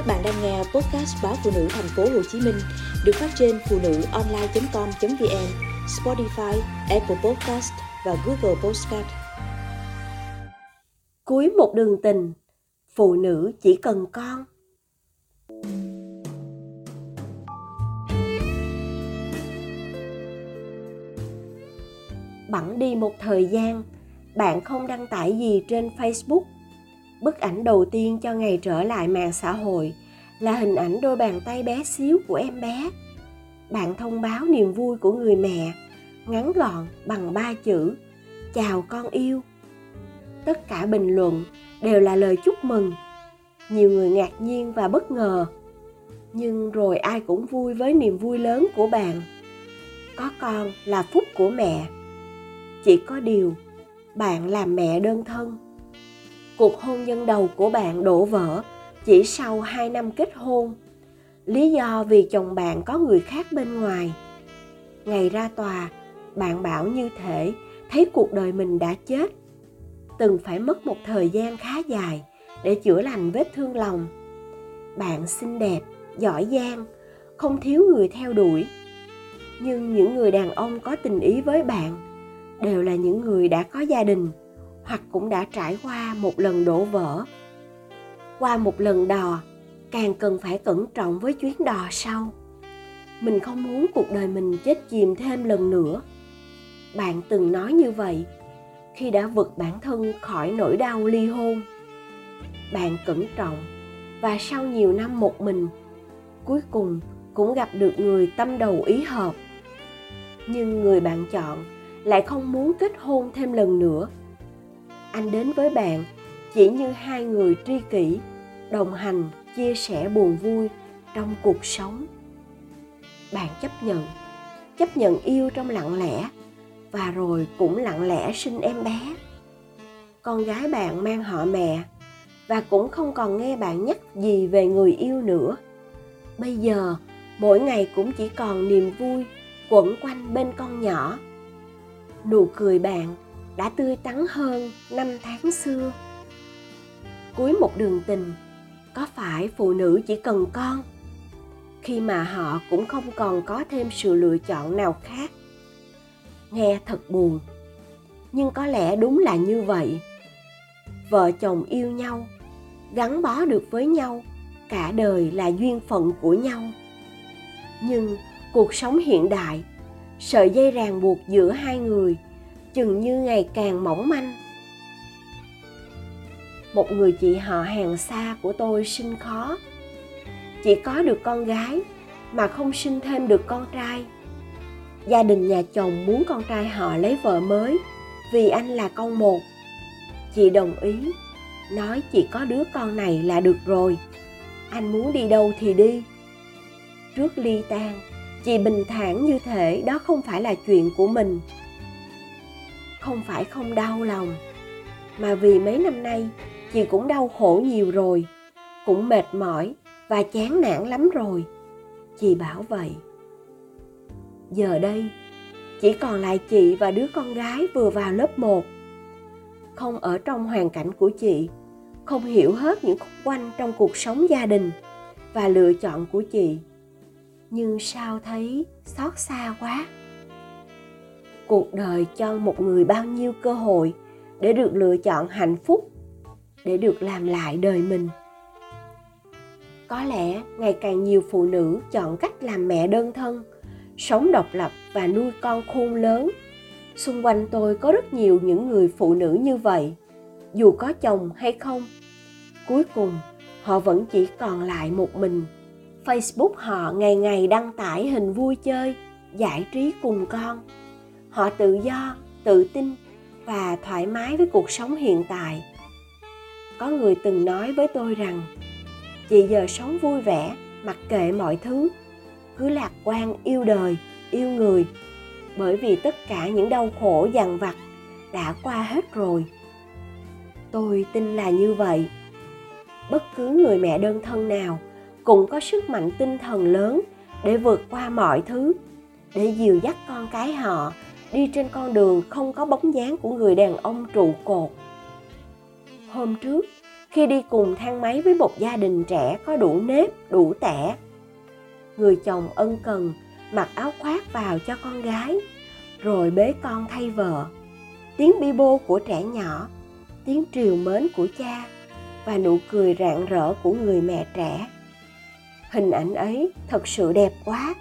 Các bạn đang nghe podcast báo phụ nữ thành phố Hồ Chí Minh được phát trên phụ nữ online.com.vn, Spotify, Apple Podcast và Google Podcast. Cuối một đường tình, phụ nữ chỉ cần con. Bẵng đi một thời gian, bạn không đăng tải gì trên Facebook bức ảnh đầu tiên cho ngày trở lại mạng xã hội, là hình ảnh đôi bàn tay bé xíu của em bé. Bạn thông báo niềm vui của người mẹ, ngắn gọn bằng ba chữ, chào con yêu. Tất cả bình luận đều là lời chúc mừng. Nhiều người ngạc nhiên và bất ngờ. Nhưng rồi ai cũng vui với niềm vui lớn của bạn. Có con là phúc của mẹ. Chỉ có điều, bạn làm mẹ đơn thân cuộc hôn nhân đầu của bạn đổ vỡ chỉ sau 2 năm kết hôn. Lý do vì chồng bạn có người khác bên ngoài. Ngày ra tòa, bạn bảo như thể thấy cuộc đời mình đã chết. Từng phải mất một thời gian khá dài để chữa lành vết thương lòng. Bạn xinh đẹp, giỏi giang, không thiếu người theo đuổi. Nhưng những người đàn ông có tình ý với bạn đều là những người đã có gia đình hoặc cũng đã trải qua một lần đổ vỡ. Qua một lần đò, càng cần phải cẩn trọng với chuyến đò sau. Mình không muốn cuộc đời mình chết chìm thêm lần nữa. Bạn từng nói như vậy, khi đã vực bản thân khỏi nỗi đau ly hôn, bạn cẩn trọng và sau nhiều năm một mình, cuối cùng cũng gặp được người tâm đầu ý hợp. Nhưng người bạn chọn lại không muốn kết hôn thêm lần nữa anh đến với bạn. Chỉ như hai người tri kỷ, đồng hành, chia sẻ buồn vui trong cuộc sống. Bạn chấp nhận chấp nhận yêu trong lặng lẽ, và rồi cũng lặng lẽ sinh em bé. Con gái bạn mang họ mẹ, và cũng không còn nghe bạn nhắc gì về người yêu nữa. Bây giờ, mỗi ngày cũng chỉ còn niềm vui quẩn quanh bên con nhỏ. Nụ cười bạn đã tươi tắn hơn năm tháng xưa. Cuối một đường tình, có phải phụ nữ chỉ cần con? Khi mà họ cũng không còn có thêm sự lựa chọn nào khác. Nghe thật buồn, nhưng có lẽ đúng là như vậy. Vợ chồng yêu nhau, gắn bó được với nhau, cả đời là duyên phận của nhau. Nhưng cuộc sống hiện đại, sợi dây ràng buộc giữa hai người chừng như ngày càng mỏng manh. Một người chị họ hàng xa của tôi sinh khó. Chỉ có được con gái mà không sinh thêm được con trai. Gia đình nhà chồng muốn con trai họ lấy vợ mới vì anh là con một. Chị đồng ý, nói chỉ có đứa con này là được rồi. Anh muốn đi đâu thì đi. Trước ly tan chị bình thản như thể đó không phải là chuyện của mình không phải không đau lòng, mà vì mấy năm nay chị cũng đau khổ nhiều rồi, cũng mệt mỏi và chán nản lắm rồi. Chị bảo vậy. Giờ đây, chỉ còn lại chị và đứa con gái vừa vào lớp 1 không ở trong hoàn cảnh của chị, không hiểu hết những khúc quanh trong cuộc sống gia đình và lựa chọn của chị. Nhưng sao thấy xót xa quá cuộc đời cho một người bao nhiêu cơ hội để được lựa chọn hạnh phúc, để được làm lại đời mình. Có lẽ ngày càng nhiều phụ nữ chọn cách làm mẹ đơn thân, sống độc lập và nuôi con khôn lớn. Xung quanh tôi có rất nhiều những người phụ nữ như vậy, dù có chồng hay không. Cuối cùng, họ vẫn chỉ còn lại một mình. Facebook họ ngày ngày đăng tải hình vui chơi, giải trí cùng con họ tự do, tự tin và thoải mái với cuộc sống hiện tại. Có người từng nói với tôi rằng, chị giờ sống vui vẻ, mặc kệ mọi thứ. Cứ lạc quan, yêu đời, yêu người. Bởi vì tất cả những đau khổ, dằn vặt đã qua hết rồi. Tôi tin là như vậy. Bất cứ người mẹ đơn thân nào cũng có sức mạnh tinh thần lớn để vượt qua mọi thứ, để dìu dắt con cái họ đi trên con đường không có bóng dáng của người đàn ông trụ cột. Hôm trước, khi đi cùng thang máy với một gia đình trẻ có đủ nếp, đủ tẻ, người chồng ân cần mặc áo khoác vào cho con gái, rồi bế con thay vợ. Tiếng bi bô của trẻ nhỏ, tiếng triều mến của cha và nụ cười rạng rỡ của người mẹ trẻ. Hình ảnh ấy thật sự đẹp quá.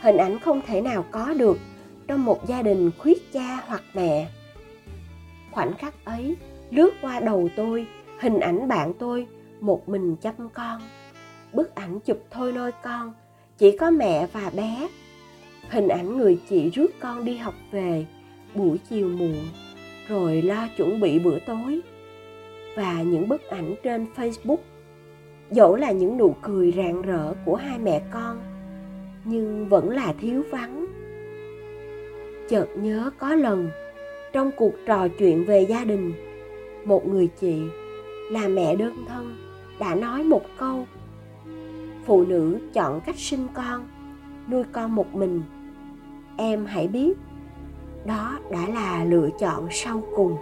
Hình ảnh không thể nào có được trong một gia đình khuyết cha hoặc mẹ. Khoảnh khắc ấy, lướt qua đầu tôi, hình ảnh bạn tôi, một mình chăm con. Bức ảnh chụp thôi nôi con, chỉ có mẹ và bé. Hình ảnh người chị rước con đi học về, buổi chiều muộn, rồi lo chuẩn bị bữa tối. Và những bức ảnh trên facebook. Dẫu là những nụ cười rạng rỡ của hai mẹ con, nhưng vẫn là thiếu vắng chợt nhớ có lần, trong cuộc trò chuyện về gia đình, một người chị là mẹ đơn thân đã nói một câu, phụ nữ chọn cách sinh con, nuôi con một mình. Em hãy biết, đó đã là lựa chọn sau cùng.